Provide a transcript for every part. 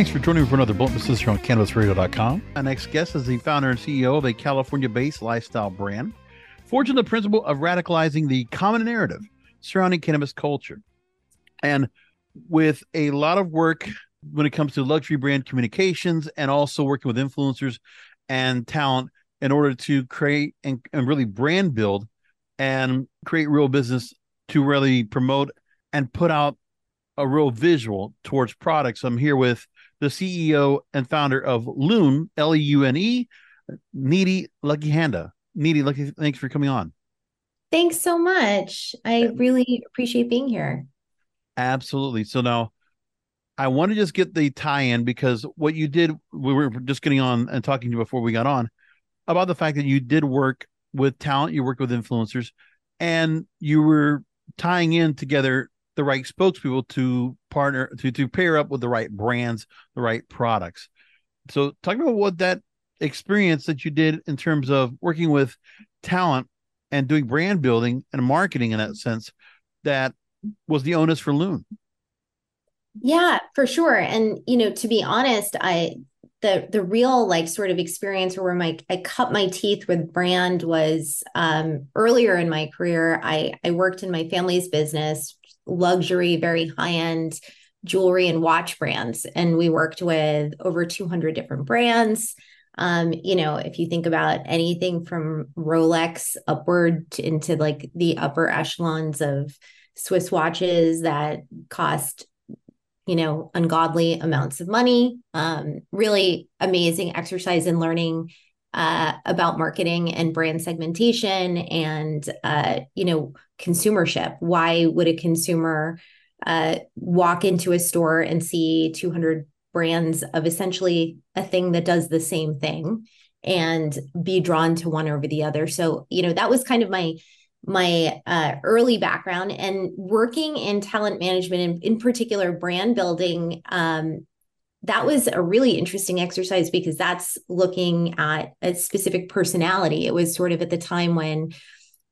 Thanks for joining me for another Blunt Business here on CannabisRadio.com. My next guest is the founder and CEO of a California-based lifestyle brand, forging the principle of radicalizing the common narrative surrounding cannabis culture. And with a lot of work when it comes to luxury brand communications and also working with influencers and talent in order to create and, and really brand build and create real business to really promote and put out a real visual towards products. I'm here with the CEO and founder of Loon, Leune, L E U N E, Nidhi Luckihanda. Nidhi, Lucky, thanks for coming on. Thanks so much. I really appreciate being here. Absolutely. So now I want to just get the tie in because what you did, we were just getting on and talking to you before we got on about the fact that you did work with talent, you worked with influencers, and you were tying in together the right spokespeople to partner to to pair up with the right brands, the right products. So talk about what that experience that you did in terms of working with talent and doing brand building and marketing in that sense that was the onus for Leune. Yeah, for sure. And you know, to be honest, I the the real like sort of experience where my I cut my teeth with brand was um earlier in my career. I I worked in my family's business luxury, very high end jewelry and watch brands. And we worked with over 200 different brands. Um, you know, if you think about anything from Rolex upward to, into like the upper echelons of Swiss watches that cost, you know, ungodly amounts of money. Um, really amazing exercise in learning uh, about marketing and brand segmentation and uh, you know consumership. Why would a consumer uh, walk into a store and see 200 brands of essentially a thing that does the same thing and be drawn to one over the other? So you know that was kind of my my uh, early background. And working in talent management and in particular brand building um, that was a really interesting exercise because that's looking at a specific personality. It was sort of at the time when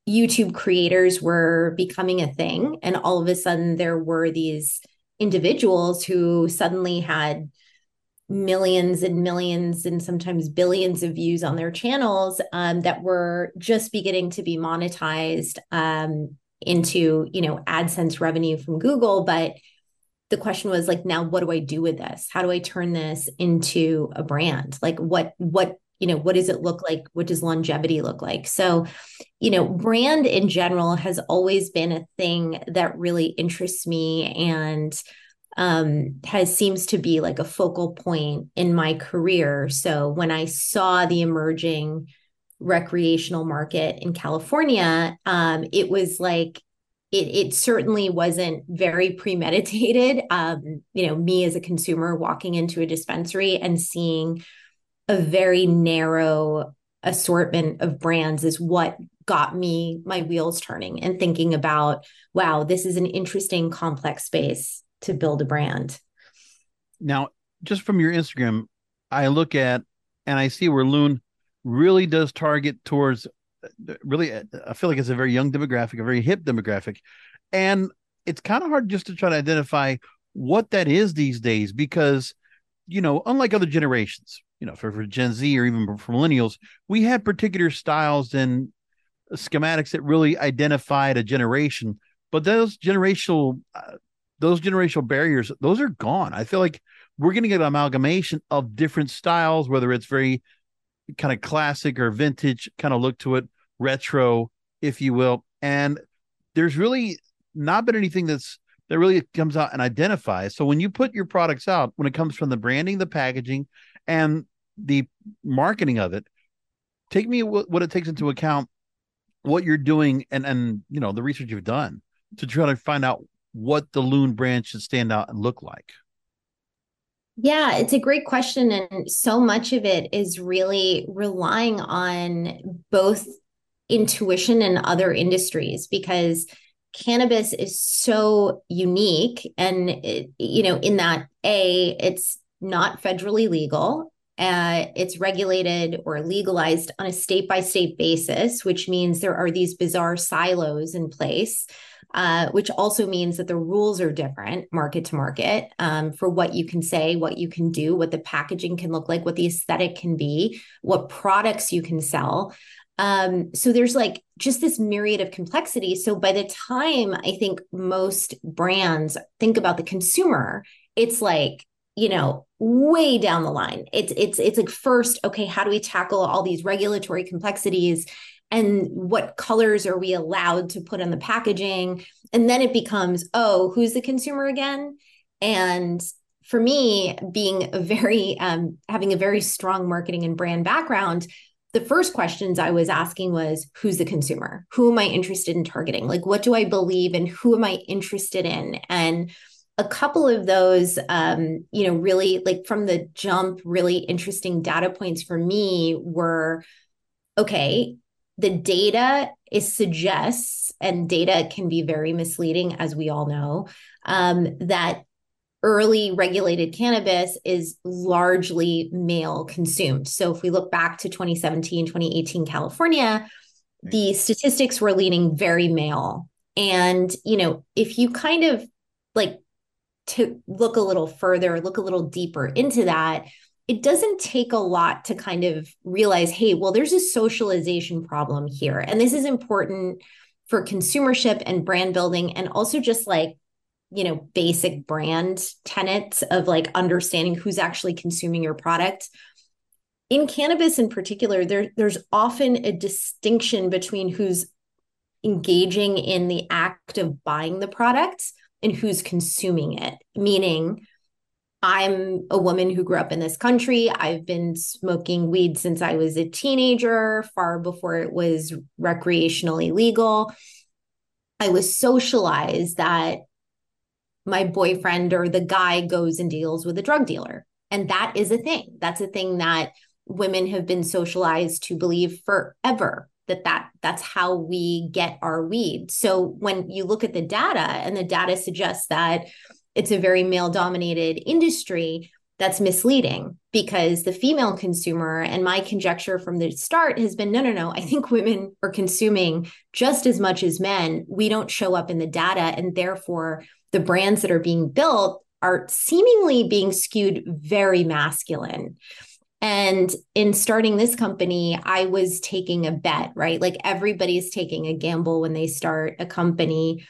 YouTube creators were becoming a thing. And all of a sudden, there were these individuals who suddenly had millions and millions and sometimes billions of views on their channels um, that were just beginning to be monetized um, into you know adsense revenue from google but the question was like now what do i do with this how do i turn this into a brand like what what you know what does it look like? What does longevity look like? So you know brand in general has always been a thing that really interests me and um, has seems to be like a focal point in my career. So when i saw the emerging recreational market in california um, it was like it, it certainly wasn't very premeditated. Um, you know, me as a consumer walking into a dispensary and seeing a very narrow assortment of brands is what got me my wheels turning and thinking about, wow, this is an interesting, complex space to build a brand. Now, just from your Instagram, I look at and I see where Leune really does target towards uh, really uh, i feel like it's a very young demographic a very hip demographic and it's kind of hard just to try to identify what that is these days because you know unlike other generations you know for, for gen z or even for millennials we had particular styles and schematics that really identified a generation but those generational uh, those generational barriers those are gone i feel like we're going to get an amalgamation of different styles whether it's very kind of classic or vintage kind of look to it, retro, if you will. And there's really not been anything that's that really comes out and identifies. So when you put your products out, when it comes from the branding, the packaging, and the marketing of it, take me what, it takes into account what you're doing and and you know the research you've done to try to find out what the Leune brand should stand out and look like? Yeah, it's a great question. And so much of it is really relying on both intuition and other industries because cannabis is so unique. And, it, you know, in that, A, it's not federally legal. Uh, it's regulated or legalized on a state by state basis, which means there are these bizarre silos in place uh, which also means that the rules are different market to market um, for what you can say, what you can do, what the packaging can look like, what the aesthetic can be, what products you can sell. Um, so there's like just this myriad of complexity. So by the time I think most brands think about the consumer, it's like, you know, way down the line. It's it's it's like first, okay, how do we tackle all these regulatory complexities? and what colors are we allowed to put on the packaging? And then it becomes oh who's the consumer again? And for me being a very um, having a very strong marketing and brand background the first questions i was asking was who's the consumer? Who am i interested in targeting? Like what do i believe and who am i interested in? And a couple of those um, you know really like from the jump really interesting data points for me were okay the data is suggests and data can be very misleading as we all know um, that early regulated cannabis is largely male consumed. So if we look back to 2017 2018 california the statistics were leaning very male. And you know if you kind of like to look a little further look a little deeper into that it doesn't take a lot to kind of realize, hey, well, there's a socialization problem here. And this is important for consumership and brand building, and also just like, you know, basic brand tenets of like understanding who's actually consuming your product. In cannabis in particular, there, there's often a distinction between who's engaging in the act of buying the product and who's consuming it, meaning I'm a woman who grew up in this country. I've been smoking weed since I was a teenager, far before it was recreationally legal. I was socialized that my boyfriend or the guy goes and deals with a drug dealer. And that is a thing. That's a thing that women have been socialized to believe forever that that that's how we get our weed. So when you look at the data and the data suggests that it's a very male dominated industry that's misleading because the female consumer and my conjecture from the start has been no no no i think women are consuming just as much as men we don't show up in the data and therefore the brands that are being built are seemingly being skewed very masculine and in starting this company, I was taking a bet, right? Like everybody's taking a gamble when they start a company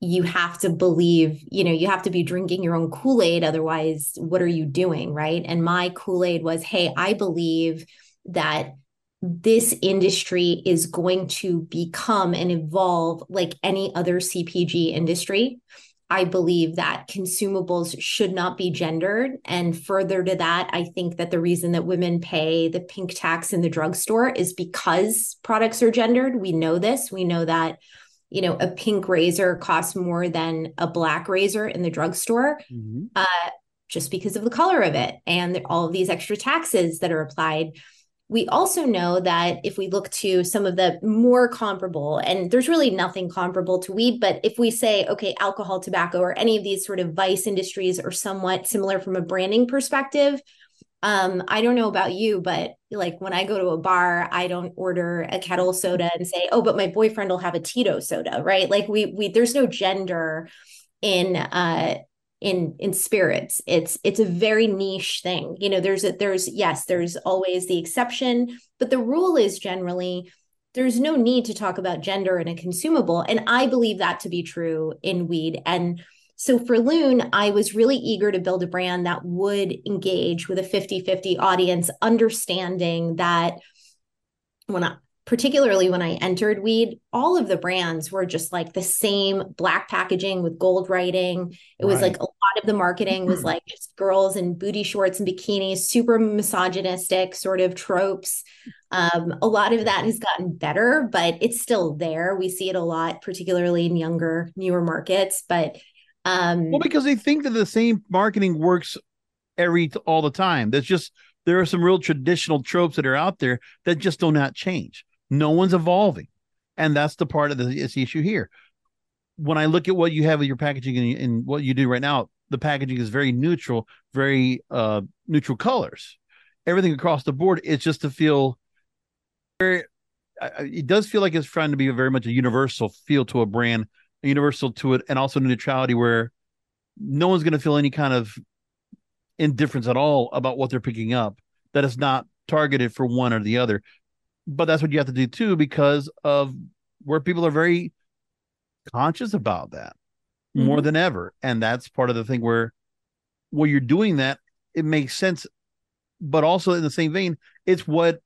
you have to believe, you know, you have to be drinking your own Kool Aid. Otherwise, what are you doing? Right. And my Kool Aid was, hey, I believe that this industry is going to become and evolve like any other CPG industry. I believe that consumables should not be gendered. And further to that, I think that the reason that women pay the pink tax in the drugstore is because products are gendered. We know this. We know that you know, a pink razor costs more than a black razor in the drugstore, mm-hmm. uh, just because of the color of it and all of these extra taxes that are applied. We also know that if we look to some of the more comparable, and there's really nothing comparable to weed, but if we say, okay, alcohol, tobacco, or any of these sort of vice industries are somewhat similar from a branding perspective, um i don't know about you but like when i go to a bar i don't order a Ketel soda and say oh but my boyfriend will have a tito soda right? Like we we there's no gender in uh in in spirits. It's it's a very niche thing. You know there's a there's yes there's always the exception but the rule is generally there's no need to talk about gender in a consumable. And i believe that to be true in weed. And so for Leune, I was really eager to build a brand that would engage with a 50 50 audience, understanding that when I, particularly when I entered weed, all of the brands were just like the same black packaging with gold writing. It was right. like a lot of the marketing was like just girls in booty shorts and bikinis, super misogynistic sort of tropes. Um, a lot of that has gotten better, but it's still there. We see it a lot, particularly in younger, newer markets. But um, well, because they think that the same marketing works every all the time. There's just there are some real traditional tropes that are out there that just do not change. No one's evolving, and that's the part of the, the issue here. When I look at what you have with your packaging and, and what you do right now, the packaging is very neutral, very uh, neutral colors. Everything across the board is just to feel very. It does feel like it's trying to be very much a universal feel to a brand, a universal to it, and also neutrality where no one's going to feel any kind of indifference at all about what they're picking up. That is not targeted for one or the other. But that's what you have to do too, because of where people are very conscious about that mm-hmm. more than ever. And that's part of the thing where where you're doing that, it makes sense. But also in the same vein, it's what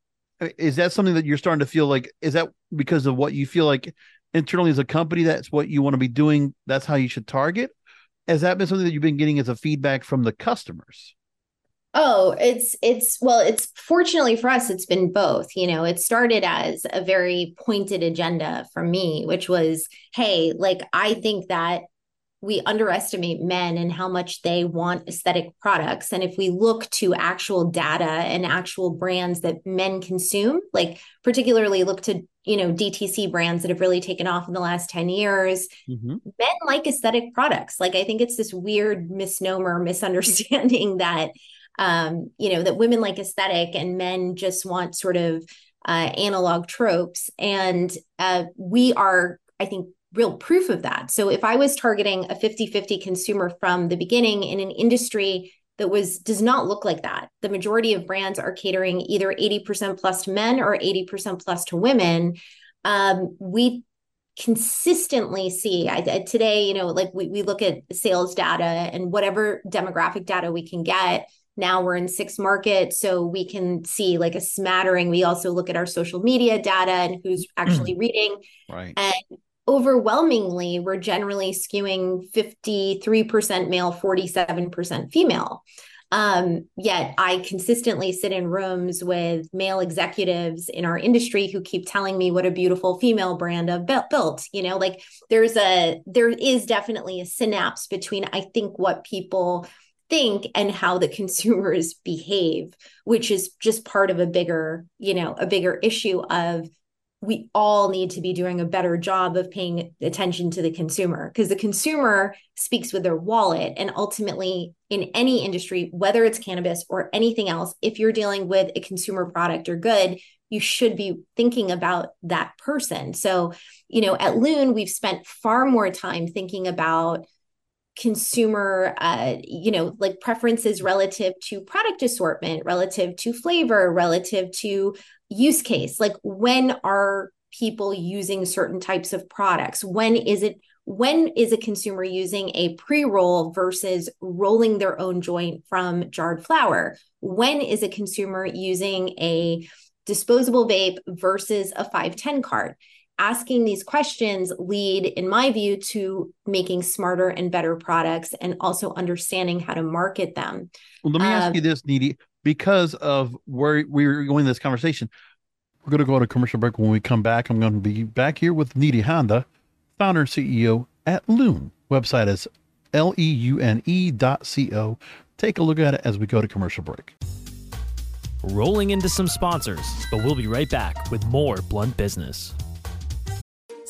is that something that you're starting to feel like is that because of what you feel like internally as a company that's what you want to be doing that's how you should target has that been something that you've been getting as a feedback from the customers Oh, it's it's well, it's fortunately for us, it's been both. You know, it started as a very pointed agenda from me, which was, hey, like I think that we underestimate men and how much they want aesthetic products. And if we look to actual data and actual brands that men consume, like particularly look to, you know, DTC brands that have really taken off in the last 10 years, mm-hmm. men like aesthetic products. Like I think it's this weird misnomer, misunderstanding that um, you know, that women like aesthetic and men just want sort of uh, analog tropes. And uh, we are, I think, real proof of that. So if I was targeting a 50-50 consumer from the beginning in an industry that was does not look like that. The majority of brands are catering either 80% plus to men or 80% plus to women. Um, we consistently see I, today, you know, like we, we look at sales data and whatever demographic data we can get. Now we're in six markets, so we can see like a smattering. We also look at our social media data and who's actually reading. Right. And overwhelmingly, we're generally skewing 53% male, 47% female. Um, yet I consistently sit in rooms with male executives in our industry who keep telling me what a beautiful female brand of built. You know, like there's a there is definitely a synapse between I think what people think and how the consumers behave, which is just part of a bigger, you know, a bigger issue of we all need to be doing a better job of paying attention to the consumer because the consumer speaks with their wallet. And ultimately, in any industry, whether it's cannabis or anything else, if you're dealing with a consumer product or good, you should be thinking about that person. So, you know, at Leune, we've spent far more time thinking about consumer uh you know like preferences relative to product assortment relative to flavor relative to use case. Like when are people using certain types of products? When is it when is a consumer using a pre-roll versus rolling their own joint from jarred flower when is a consumer using a disposable vape versus a 510 cart asking these questions lead in my view to making smarter and better products and also understanding how to market them well let me ask uh, you this Nidhi because of where we were going in this conversation we're going to go on a commercial break. When we come back, I'm going to be back here with Nidhi Handa founder and CEO at Leune. Website is L-E-U-N-E dot C-O. Take a look at it as we go to commercial break. Rolling into some sponsors, but we'll be right back with more Blunt Business.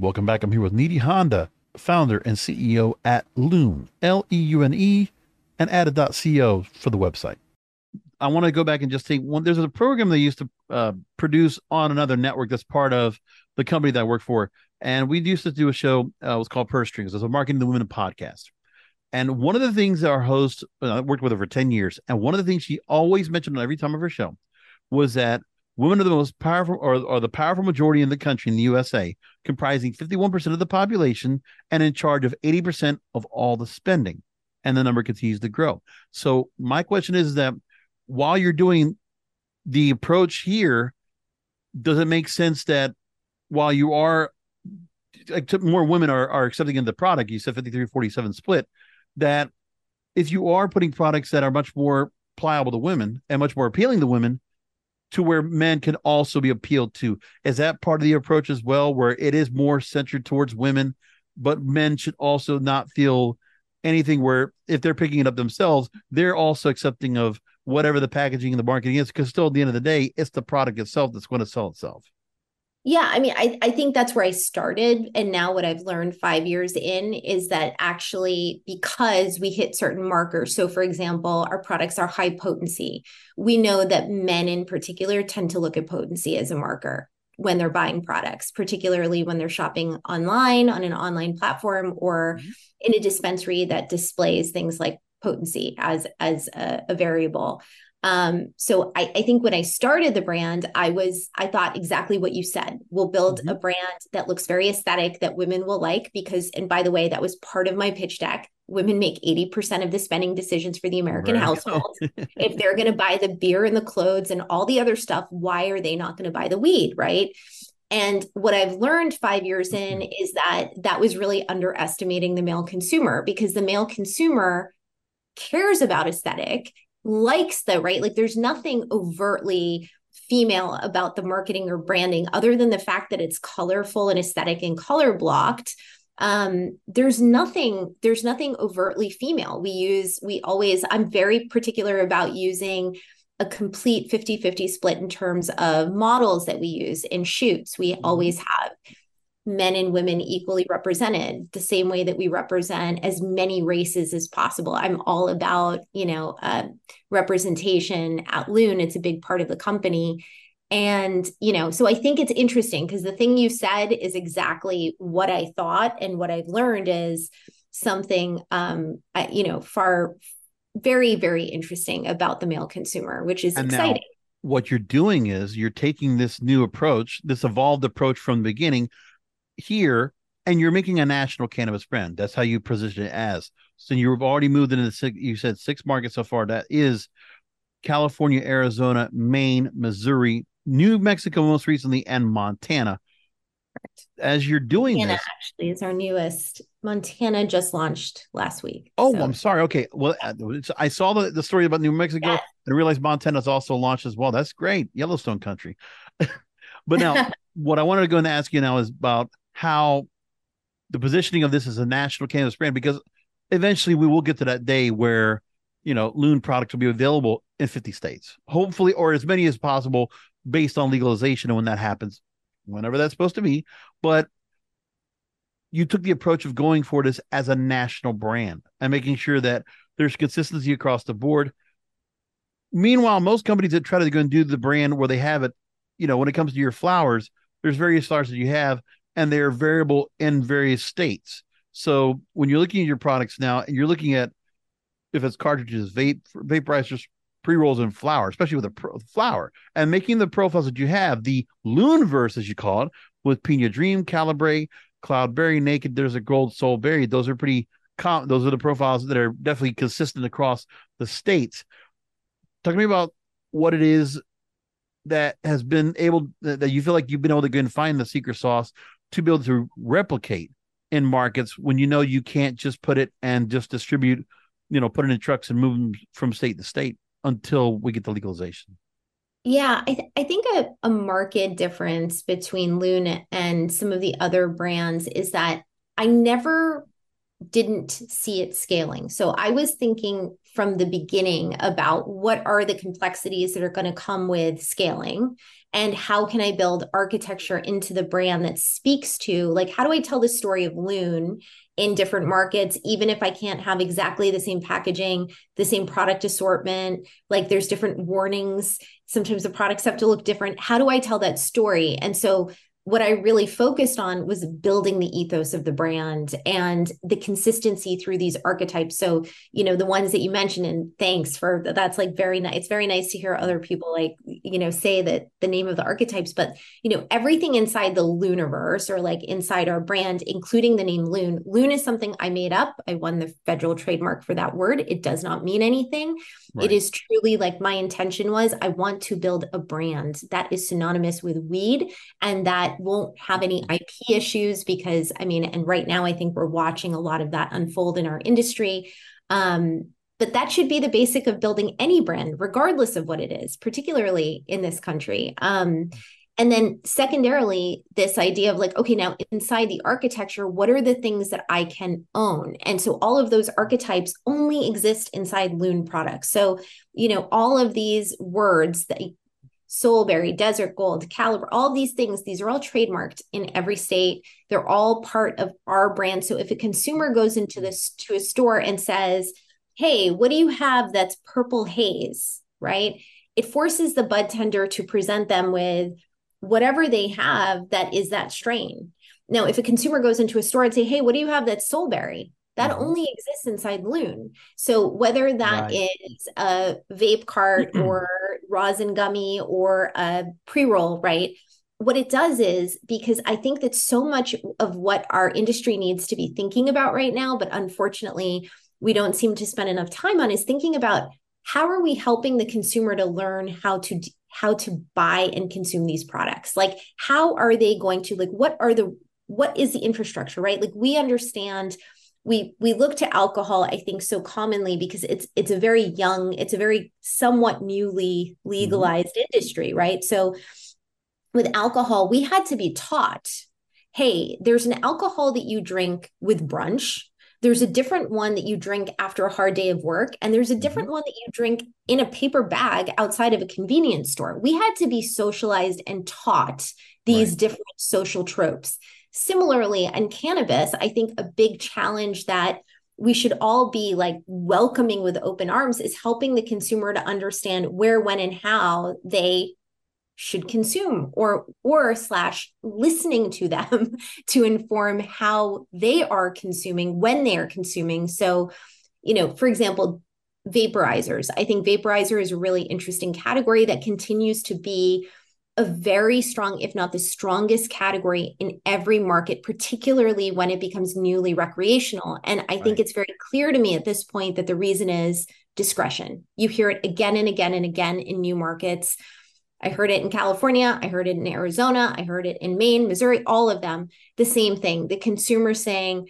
Welcome back. I'm here with Nidhi Handa, founder and CEO at Leune, L E U N E, and added.co for the website. I want to go back and just think one. There's a program they used to uh, produce on another network that's part of the company that I work for, and we used to do a show. Uh, it was called Purse Strings. It was a marketing the women podcast. And one of the things that our host, uh, I worked with her for ten years, and one of the things she always mentioned on every time of her show was that women are the most powerful or, or the powerful majority in the country in the USA, comprising 51% of the population and in charge of 80% of all the spending. And the number continues to grow. So my question is that while you're doing the approach here, does it make sense that while you are like more women are, are accepting in the product, you said 53 47 split, that if you are putting products that are much more pliable to women and much more appealing to women, to where men can also be appealed to. Is that part of the approach as well, where it is more centered towards women, but men should also not feel anything where if they're picking it up themselves, they're also accepting of whatever the packaging and the marketing is, because still at the end of the day, it's the product itself that's going to sell itself. Yeah, I mean, I, I think that's where I started. And now what I've learned five years in is that actually, because we hit certain markers, so for example, our products are high potency, we know that men in particular tend to look at potency as a marker when they're buying products, particularly when they're shopping online on an online platform or mm-hmm. in a dispensary that displays things like potency as as a, a variable. Um, so I, I, think when I started the brand, I was I thought exactly what you said. We'll build mm-hmm. a brand that looks very aesthetic that women will like because, and by the way, that was part of my pitch deck. Women make 80% of the spending decisions for the American right. household. if they're going to buy the beer and the clothes and all the other stuff, why are they not going to buy the weed? Right. And what I've learned five years in mm-hmm. is that that was really underestimating the male consumer because the male consumer cares about aesthetic likes the right? Like there's nothing overtly female about the marketing or branding other than the fact that it's colorful and aesthetic and color blocked. Um there's nothing there's nothing overtly female. We use we always i'm very particular about using a complete 50-50 split in terms of models that we use in shoots. We mm-hmm. always have men and women equally represented the same way that we represent as many races as possible. I'm all about you know uh, representation at Leune. It's a big part of the company. And you know so i think it's interesting because the thing you said is exactly what i thought and what i've learned is something um you know far very very interesting about the male consumer which is and exciting. what you're doing is you're taking this new approach this evolved approach from the beginning here and you're making a national cannabis brand. That's how you position it as. So you've already moved into six, you said six markets so far. That is California, Arizona, Maine, Missouri, New Mexico, most recently, and Montana. As you're doing Montana this, actually is our newest. Montana just launched last week. Oh, so. I'm sorry. Okay, well, uh, I saw the, the story about New Mexico yes. and realized Montana's also launched as well. That's great, Yellowstone country. but now, what I wanted to go and ask you now is about how the positioning of this as a national cannabis brand because eventually we will get to that day where you know Leune products will be available in 50 states hopefully or as many as possible based on legalization and when that happens whenever that's supposed to be. But you took the approach of going for this as a national brand and making sure that there's consistency across the board. Meanwhile most companies that try to go and do the brand where they have it you know when it comes to your flowers there's various flowers that you have and they're variable in various states. So when you're looking at your products now, and you're looking at if it's cartridges, vape, vaporizers, pre rolls, and flower, especially with a pro- flower, and making the profiles that you have, the Loonverse as you call it, with Pina Dream, Caliber, Cloudberry, Naked. There's a Gold Soulberry. Those are pretty. Com- those are the profiles that are definitely consistent across the states. Talk to me about what it is that has been able that you feel like you've been able to go and find the secret sauce to be able to replicate in markets when you know you can't just put it and just distribute, you know, put it in trucks and move them from state to state until we get the legalization. Yeah, I, th- I think a, a market difference between Leune and some of the other brands is that I never didn't see it scaling. So I was thinking from the beginning about what are the complexities that are going to come with scaling and how can I build architecture into the brand that speaks to like how do I tell the story of Leune in different markets even if I can't have exactly the same packaging, the same product assortment, like there's different warnings, sometimes the products have to look different. How do I tell that story? And so what I really focused on was building the ethos of the brand and the consistency through these archetypes. So, you know, the ones that you mentioned, and thanks for that's like very nice. It's very nice to hear other people like you know say that the name of the archetypes but you know everything inside the looniverse or like inside our brand including the name Leune Leune is something i made up i won the federal trademark for that word it does not mean anything right. it is truly like my intention was i want to build a brand that is synonymous with weed and that won't have any ip issues because i mean and right now i think we're watching a lot of that unfold in our industry um, but that should be the basic of building any brand, regardless of what it is, particularly in this country. Um, and then, secondarily, this idea of like, okay, now inside the architecture, what are the things that I can own? And so, all of those archetypes only exist inside Leune products. So, you know, all of these words that Soulberry, Desert Gold, Caliber, all these things, these are all trademarked in every state. They're all part of our brand. So if a consumer goes into this to a store and says, hey, what do you have that's purple haze, right? It forces the bud tender to present them with whatever they have that is that strain. Now, if a consumer goes into a store and say, hey, what do you have that's soulberry? That mm-hmm. only exists inside Leune. So whether that right. is a vape cart or rosin gummy or a pre-roll, right? What it does is because I think that so much of what our industry needs to be thinking about right now, but unfortunately, we don't seem to spend enough time on is thinking about how are we helping the consumer to learn how to how to buy and consume these products. Like how are they going to like what are the what is the infrastructure right? Like we understand we we look to alcohol i think so commonly because it's it's a very young it's a very somewhat newly legalized mm-hmm. industry right? So with alcohol we had to be taught hey there's an alcohol that you drink with brunch there's a different one that you drink after a hard day of work and there's a different mm-hmm. one that you drink in a paper bag outside of a convenience store we had to be socialized and taught these right. different social tropes similarly in cannabis i think a big challenge that we should all be like welcoming with open arms is helping the consumer to understand where when and how they should consume or or slash listening to them to inform how they are consuming when they are consuming. So you know for example vaporizers. I think vaporizer is a really interesting category that continues to be a very strong if not the strongest category in every market particularly when it becomes newly recreational. And i right. think it's very clear to me at this point that the reason is discretion. You hear it again and again and again in new markets I heard it in California, I heard it in Arizona, I heard it in Maine, Missouri, all of them, the same thing. The consumer saying,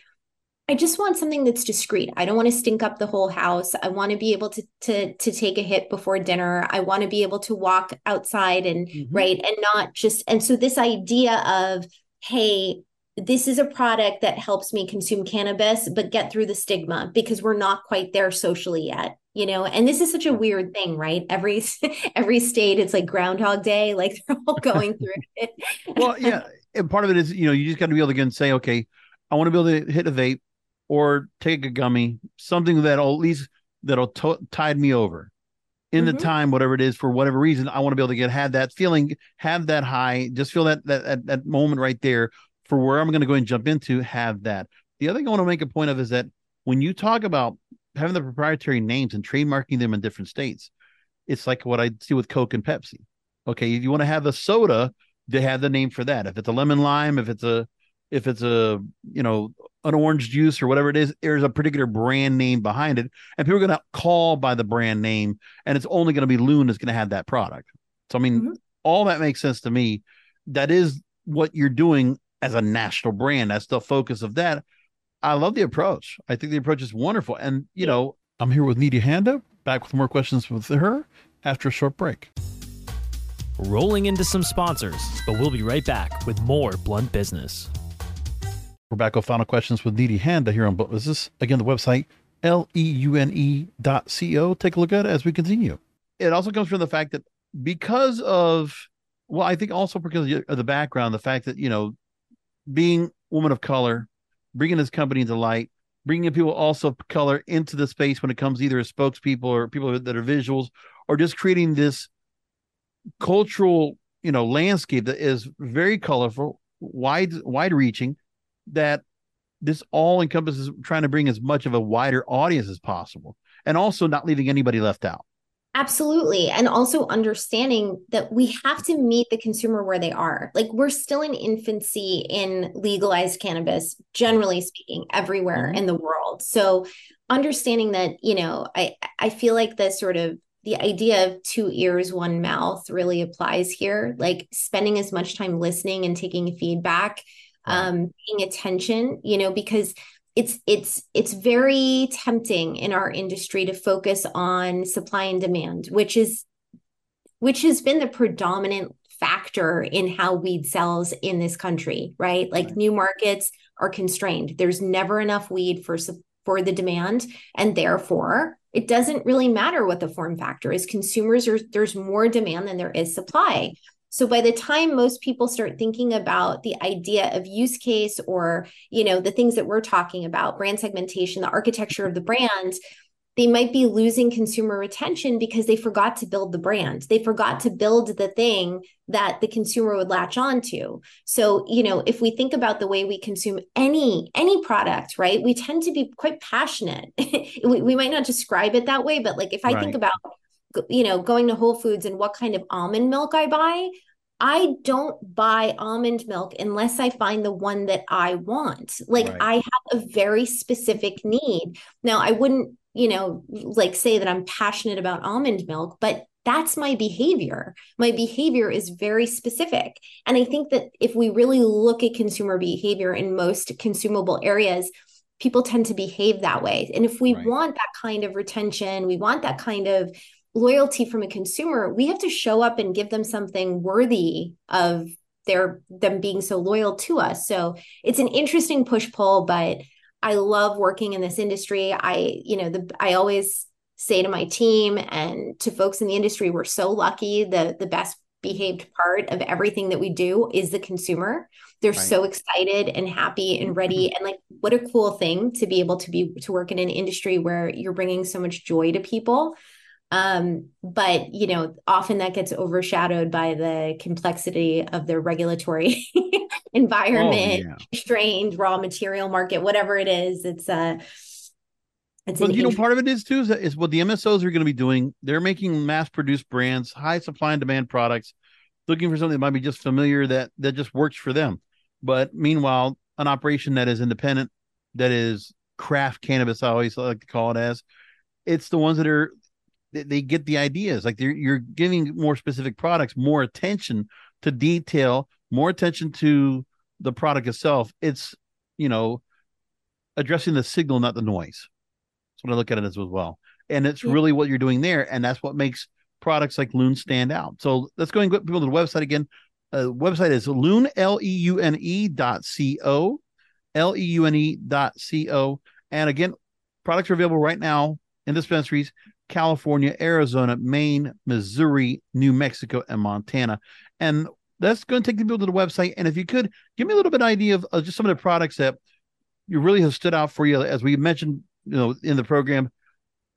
I just want something that's discreet. I don't want to stink up the whole house. I want to be able to to to take a hit before dinner. I want to be able to walk outside and mm-hmm. right and not just and so this idea of hey, this is a product that helps me consume cannabis but get through the stigma because we're not quite there socially yet you know and this is such a weird thing right? Every every state it's like groundhog day like they're all going through it. Well yeah and part of it is you know you just got to be able to go and say okay i want to be able to hit a vape or take a gummy something that'll at least that'll t- tide me over. In mm-hmm. the time whatever it is for whatever reason i want to be able to get have that feeling have that high just feel that that that, that moment right there for where i'm going to go and jump into have that. The other thing i want to make a point of is that when you talk about having the proprietary names and trademarking them in different states, it's like what I see with Coke and Pepsi. Okay, if you want to have a soda, they have the name for that. If it's a lemon lime, if it's a if it's a you know an orange juice or whatever it is, there's a particular brand name behind it, and people are going to call by the brand name, and it's only going to be Leune that's going to have that product. So I mean, mm-hmm. all that makes sense to me. That is what you're doing as a national brand. That's the focus of that. I love the approach. I think the approach is wonderful. And, you know, I'm here with Nidhi Handa, back with more questions with her after a short break. Rolling into some sponsors, but we'll be right back with more Blunt Business. We're back with final questions with Nidhi Handa here on Blunt Business. Again, the website, L-E-U-N-E dot C-O. Take a look at it as we continue. It also comes from the fact that because of, well, I think also because of the background, the fact that, you know, being woman of color, bringing this company to light, bringing people also of color into the space when it comes either as spokespeople or people that are visuals, or just creating this cultural, you know, landscape that is very colorful, wide, wide reaching, that this all encompasses trying to bring as much of a wider audience as possible and also not leaving anybody left out. Absolutely. And also understanding that we have to meet the consumer where they are. Like we're still in infancy in legalized cannabis, generally speaking, everywhere mm-hmm. in the world. So understanding that, you know, I I feel like the sort of the idea of two ears, one mouth really applies here. Like spending as much time listening and taking feedback, um, paying attention, you know, because it's it's it's very tempting in our industry to focus on supply and demand which is which has been the predominant factor in how weed sells in this country right? Like right. new markets are constrained. There's never enough weed for for the demand and therefore it doesn't really matter what the form factor is. Consumers are there's more demand than there is supply so by the time most people start thinking about the idea of use case or, you know, the things that we're talking about, brand segmentation, the architecture of the brand, they might be losing consumer retention because they forgot to build the brand. They forgot to build the thing that the consumer would latch on to. So, you know, if we think about the way we consume any any product, right? We tend to be quite passionate. we, we might not describe it that way, but like if I right. think about you know, going to Whole Foods and what kind of almond milk I buy, I don't buy almond milk unless I find the one that I want. Like right. I have a very specific need. Now, I wouldn't, you know, like say that I'm passionate about almond milk, but that's my behavior. My behavior is very specific. And I think that if we really look at consumer behavior in most consumable areas, people tend to behave that way. And if we right. want that kind of retention, we want that kind of loyalty from a consumer, we have to show up and give them something worthy of their them being so loyal to us. So it's an interesting push pull, but I love working in this industry. I, you know, the I always say to my team and to folks in the industry, we're so lucky. The the best behaved part of everything that we do is the consumer. They're right. so excited and happy and ready mm-hmm. and like what a cool thing to be able to be to work in an industry where you're bringing so much joy to people. Um, but you know, often that gets overshadowed by the complexity of the regulatory environment, oh, yeah. strained raw material market, whatever it is. It's uh it's well, you know, part of it is too is, is what the MSOs are going to be doing. They're making mass-produced brands, high supply and demand products, looking for something that might be just familiar that that just works for them. But meanwhile, an operation that is independent, that is craft cannabis, I always like to call it as, it's the ones that are they, they get the ideas. Like you're giving more specific products, more attention to detail, more attention to the product itself. It's you know addressing the signal, not the noise. That's what I look at it as, as well. And it's yeah. really what you're doing there, and that's what makes products like Leune stand out. So let's go and go people to the website again. Uh, website is Leune l e u n e dot c o, l e u n e dot c o. And again, products are available right now in dispensaries California, Arizona, Maine, Missouri, New Mexico, and Montana. And that's going to take people to the website. And if you could give me a little bit of idea of, of just some of the products that you really have stood out for you, as we mentioned, you know, in the program.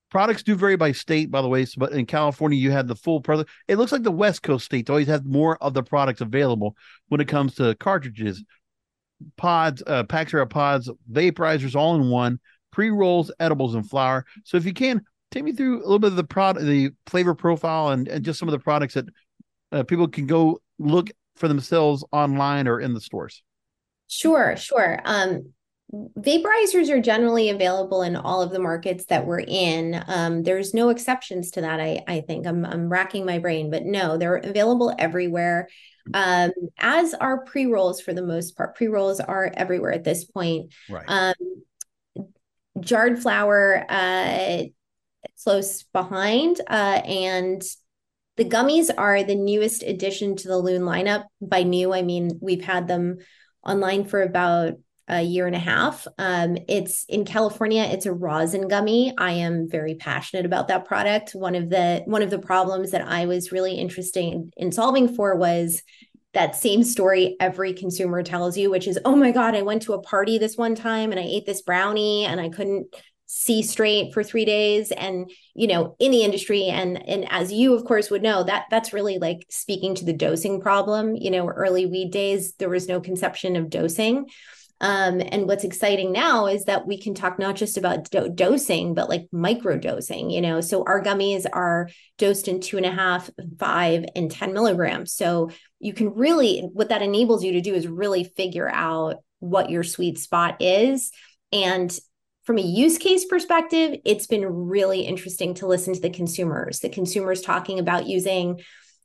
Products do vary by state, by the way. So, but in California, you had the full product. It looks like the West Coast states always have more of the products available when it comes to cartridges, pods, uh, packs of pods, vaporizers, all in one, pre rolls, edibles, and flour. So, if you can, take me through a little bit of the product, the flavor profile, and, and just some of the products that uh, people can go look for themselves online or in the stores. Sure, sure. Um, vaporizers are generally available in all of the markets that we're in. Um, there's no exceptions to that. I I think I'm I'm racking my brain, but no, they're available everywhere. Um, as are pre rolls for the most part. Pre rolls are everywhere at this point. Right. Um, jarred flower uh, close behind. Uh, and the gummies are the newest addition to the Leune lineup. By new, I mean we've had them online for about a year and a half. Um, it's in California. It's a rosin gummy. I am very passionate about that product. One of the one of the problems that I was really interested in, in solving for was that same story every consumer tells you, which is, oh my God, I went to a party this one time and I ate this brownie and I couldn't see straight for three days and you know in the industry and and as you of course would know that that's really like speaking to the dosing problem you know early weed days there was no conception of dosing Um, and what's exciting now is that we can talk not just about do- dosing, but like micro dosing, you know. So our gummies are dosed in two and a half, five, and 10 milligrams. So you can really, what that enables you to do is really figure out what your sweet spot is. And from a use case perspective, it's been really interesting to listen to the consumers, the consumers talking about using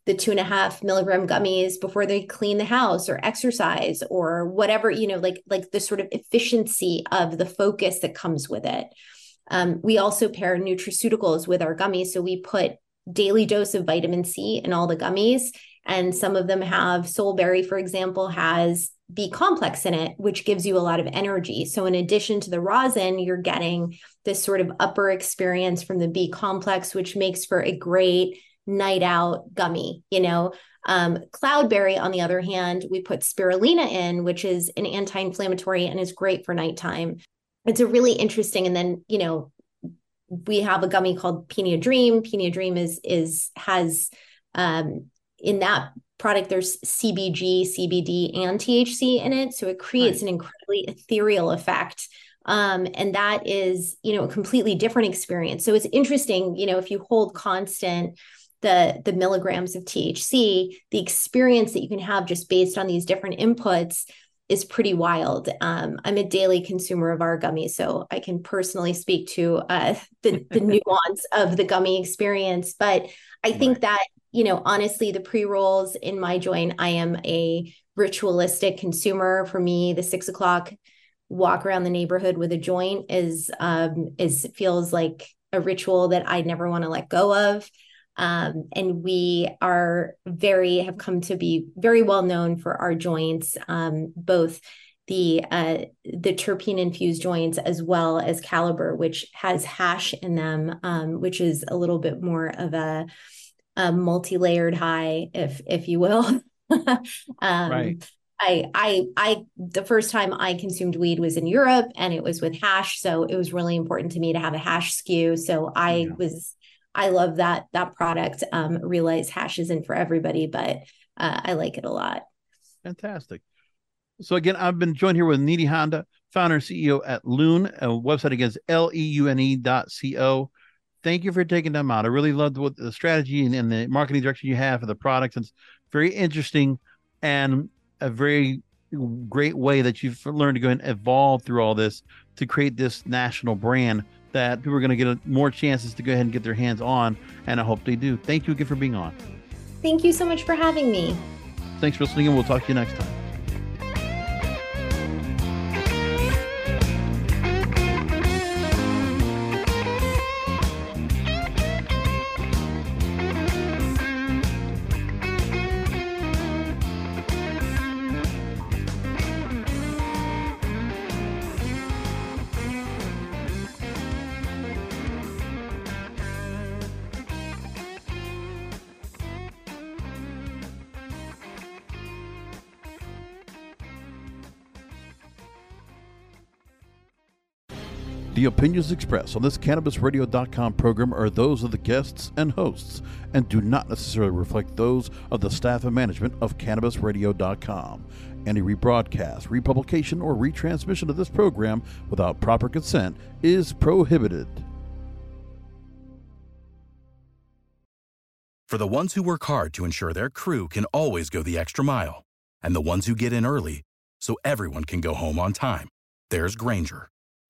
the two and a half milligram gummies before they clean the house or exercise or whatever you know like like the sort of efficiency of the focus that comes with it. Um, we also pair nutraceuticals with our gummies. So we put daily dose of vitamin c in all the gummies and some of them have soulberry for example has b complex in it which gives you a lot of energy so in addition to the rosin you're getting this sort of upper experience from the b complex which makes for a great night out gummy, you know. Um, Cloudberry, on the other hand, we put spirulina in, which is an anti inflammatory and is great for nighttime. It's a really interesting. And then, you know, we have a gummy called Pina Dream. Pina Dream is, is, has, um, in that product, there's CBG, CBD, and THC in it. So it creates right. an incredibly ethereal effect um, and that is you know a completely different experience so it's interesting you know if you hold constant the the milligrams of THC, the experience that you can have just based on these different inputs is pretty wild. Um, I'm a daily consumer of our gummies, so I can personally speak to uh, the the nuance of the gummy experience. But I think right. that you know, honestly, the pre rolls in my joint, I am a ritualistic consumer. For me, the six o'clock walk around the neighborhood with a joint is um, is feels like a ritual that I never want to let go of. Um, and we are very have come to be very well known for our joints, um, both the uh, the terpene infused joints as well as Caliber, which has hash in them, um, which is a little bit more of a, a multi layered high, if if you will. Um, right. I, I, I, the first time I consumed weed was in Europe and it was with hash. So it was really important to me to have a hash SKU. So I yeah. was I love that that product. Um, realize hash isn't for everybody, but uh, I like it a lot. Fantastic. So again, I've been joined here with Nidhi Handa, founder and CEO at Leune. A website again is L-E-U-N-E dot C-O. Thank you for taking them out. I really loved what the strategy and, and the marketing direction you have for the products. It's very interesting and a very great way that you've learned to go and evolve through all this to create this national brand that people are going to get a, more chances to go ahead and get their hands on, and I hope they do. Thank you again for being on. Thank you so much for having me. Thanks for listening, and we'll talk to you next time. The opinions expressed on this CannabisRadio.com program are those of the guests and hosts and do not necessarily reflect those of the staff and management of CannabisRadio.com. Any rebroadcast, republication, or retransmission of this program without proper consent is prohibited. For the ones who work hard to ensure their crew can always go the extra mile, and the ones who get in early so everyone can go home on time, there's Grainger